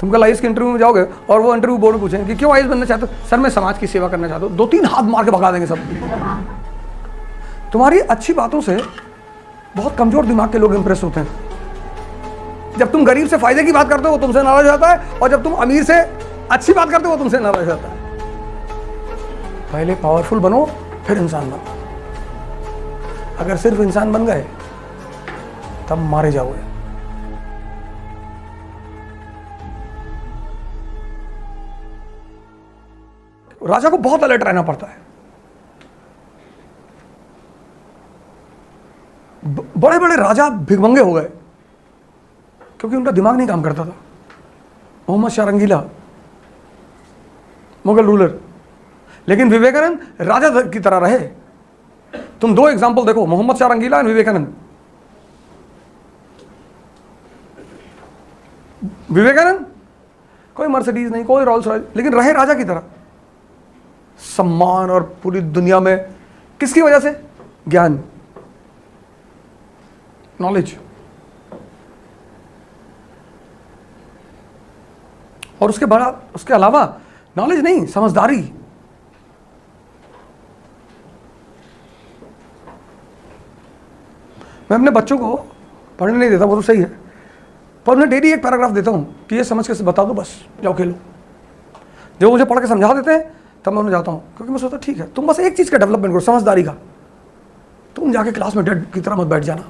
तुम कल आइस के इंटरव्यू में जाओगे और वो इंटरव्यू बोर्ड पूछेंगे कि क्यों आइस बनना चाहते हो? सर, मैं समाज की सेवा करना चाहता हूँ। दो तीन हाथ मार के भगा देंगे सब। तुम्हारी अच्छी बातों से बहुत कमज़ोर दिमाग के लोग इंप्रेस होते हैं। जब तुम गरीब से फ़ायदे की बात करते हो, वो तुमसे नाराज़ हो जाता है, और जब तुम अमीर से अच्छी बात करते हो, वो तुमसे नाराज़ हो जाता है। पहले पावरफुल बनो, फिर इंसान बनो। अगर सिर्फ़ इंसान बन गए, तब मारे जाओगे। राजा को बहुत अलर्ट रहना पड़ता है। बड़े बड़े राजा भिगमंगे हो गए, क्योंकि उनका दिमाग नहीं काम करता था। मोहम्मद शाह रंगीला, मुगल रूलर। लेकिन विवेकानंद राजा की तरह रहे। तुम दो एग्ज़ाम्पल देखो, मोहम्मद शाह रंगीला एंड विवेकानंद। विवेकानंद, कोई मर्सिडीज नहीं, कोई रॉल्स रॉयल लेकिन रहे राजा की तरह। सम्मान और पूरी दुनिया में किसकी वजह से? ज्ञान। नॉलेज और उसके बड़ा, उसके अलावा नॉलेज नहीं, समझदारी। मैं अपने बच्चों को पढ़ने नहीं देता, वो तो सही है। पर उन्हें डेली एक पैराग्राफ देता हूँ कि ये समझ के बता दो, बस जाओ खेलो। जो मुझे पढ़ के समझा देते हैं तब मैं उन्हें जाता हूँ क्योंकि मैं सोचता ठीक है तुम बस एक चीज़ का डेवलपमेंट करो समझदारी का। तुम जाके क्लास में डेड की तरह मत बैठ जाना।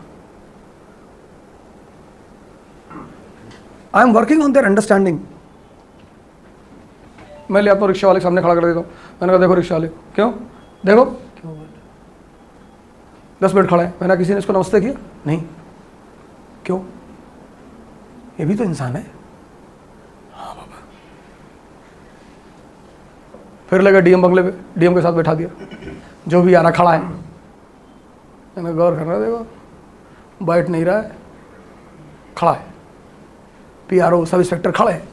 I am working on their understanding मैं ले आता हूँ रिक्शा वाले के सामने खड़ा कर देता हूँ। मैंने कहा देखो रिक्शा वाले क्यों? देखो। दस मिनट खड़ा है। मैंने किसी ने इसको नमस्ते किया? नहीं। क्यों? ये भी तो इंसान हाँ। फिर लगे डीएम बंगले पे, डीएम के साथ बैठा दिया। जो भी आ रहा खड़ा है। मैंने गौर रहा देखो, बैठ नहीं रहा है, खड़ा है। पीआरओ सब इंस्पेक्टर खड़े हैं।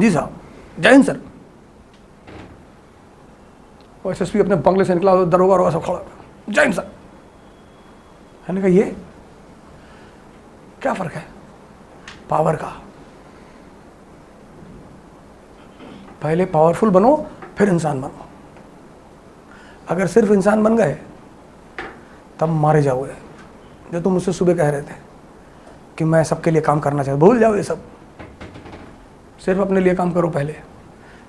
जी साहब, जय हिंद, सर। और एस पी अपने बंगले से निकला, दरोगा वरोगा सब खड़ा जय हिंद, सर। मैंने कहा, ये? क्या फ़र्क है? पावर का। पहले पावरफुल बनो फिर इंसान बनो। अगर सिर्फ़ इंसान बन गए, तब मारे जाओगे। जो तुम मुझसे सुबह कह रहे थे कि मैं सबके लिए काम करना चाहता, भूल जाओ ये सब। सिर्फ़ अपने लिए काम करो पहले।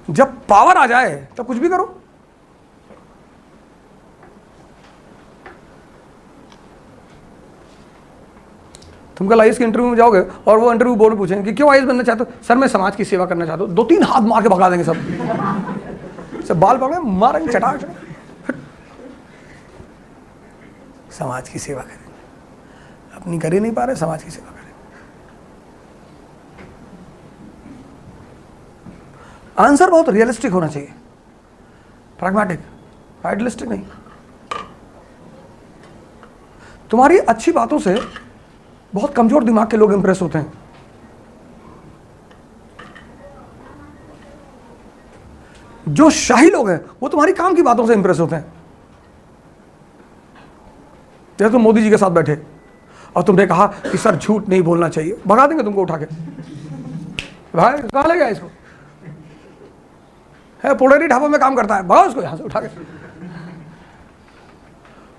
जब पावर आ जाए, तब कुछ भी करो। तुम कल आइस के इंटरव्यू में जाओगे और वो इंटरव्यू बोर्ड पूछेंगे कि क्यों आइस बनना चाहते हो? सर, मैं समाज की सेवा करना चाहता हूँ। दो तीन हाथ मार के भगा देंगे सब। सब बाल पकड़े मारेंगे, चटाक समाज की सेवा करें। अपनी कर ही नहीं पा रहे, समाज की सेवा करें। आंसर बहुत रियलिस्टिक होना चाहिए। प्रैग्मेटिक आइडलिस्टिक नहीं। तुम्हारी अच्छी बातों से बहुत कमज़ोर दिमाग के लोग इंप्रेस होते हैं। जो शाही लोग हैं, वो तुम्हारी काम की बातों से इंप्रेस होते हैं। जैसे तुम मोदी जी के साथ बैठे और तुमने कहा कि सर झूठ नहीं बोलना चाहिए, भगा देंगे तुमको उठा के। भाई, कहाँ ले गया इसको? है, पोड़ेरी ढाबा में काम करता है, भगा उसको यहाँ से उठा के।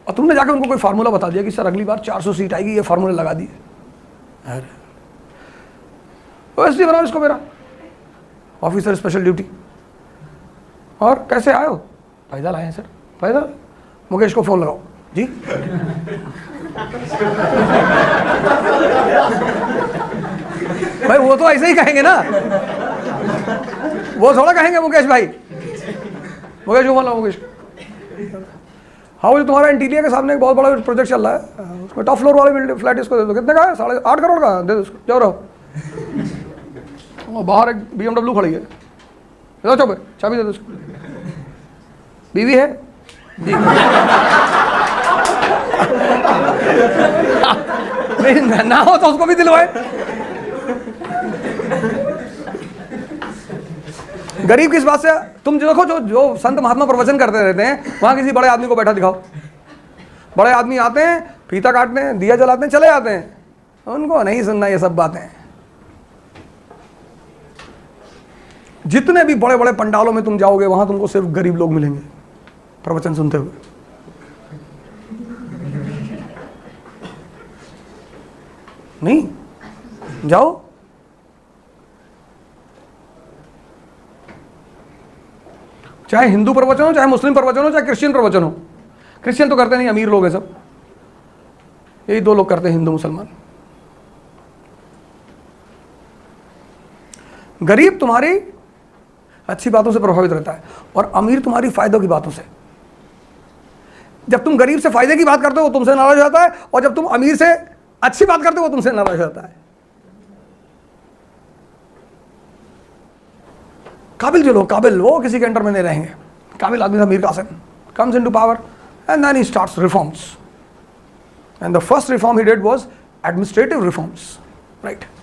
और तुमने जाकर उनको कोई फार्मूला बता दिया कि सर अगली बार 400 सीट आएगी, ये फार्मूला लगा दिए। अरे। एस बनाओ इसको मेरा। ऑफिसर स्पेशल ड्यूटी और कैसे आए हो? पैदल आए हैं, सर। पैदल मुकेश को फ़ोन लगाओ। जी? भाई, वो तो ऐसे ही कहेंगे ना। वो थोड़ा कहेंगे मुकेश भाई। मुकेश को बोला मुकेश हाँ वो तुम्हारा इंटीरियर के सामने एक बहुत बड़ा प्रोजेक्ट चल रहा है, उसमें टॉप फ्लोर वाले बिल्डिंग फ्लैट इसको दे दो। कितने का है? साढ़े आठ करोड़ का दे दो उसको जाओ रहो बाहर एक बी एमडब्ल्यू खड़ी है। चाबी दे दो उसको बीवी है? ना हो तो उसको भी दिलवाए। गरीब किस बात से तुम जो देखो, जो जो संत महात्मा प्रवचन करते रहते हैं, वहाँ किसी बड़े आदमी को बैठा दिखाओ। बड़े आदमी आते हैं, फीता काटते हैं, दिया जलाते हैं, चले जाते हैं। उनको नहीं सुनना ये सब बातें। जितने भी बड़े बड़े पंडालों में तुम जाओगे, वहाँ तुमको सिर्फ़ गरीब लोग मिलेंगे। प्रवचन सुनते हुए। नहीं? जाओ। चाहे हिंदू प्रवचन हो, चाहे मुस्लिम प्रवचन हो, चाहे क्रिश्चियन प्रवचन हो। क्रिश्चियन तो करते नहीं, अमीर लोग हैं सब। यही दो लोग करते हैं, हिंदू, मुसलमान। गरीब तुम्हारी अच्छी बातों से प्रभावित रहता है और अमीर तुम्हारी फायदों की बातों से। जब तुम गरीब से फ़ायदे की बात करते हो, वो तुमसे नाराज़ हो जाता है, और जब तुम अमीर से अच्छी बात करते हो, वो तुमसे नाराज़ हो जाता है। काबिल जो लोग, काबिल, वो किसी के अंडर में नहीं रहेंगे। काबिल आदमी था Mir Qasim. Comes into power, and then he starts reforms. And the first reform he did was administrative reforms, right?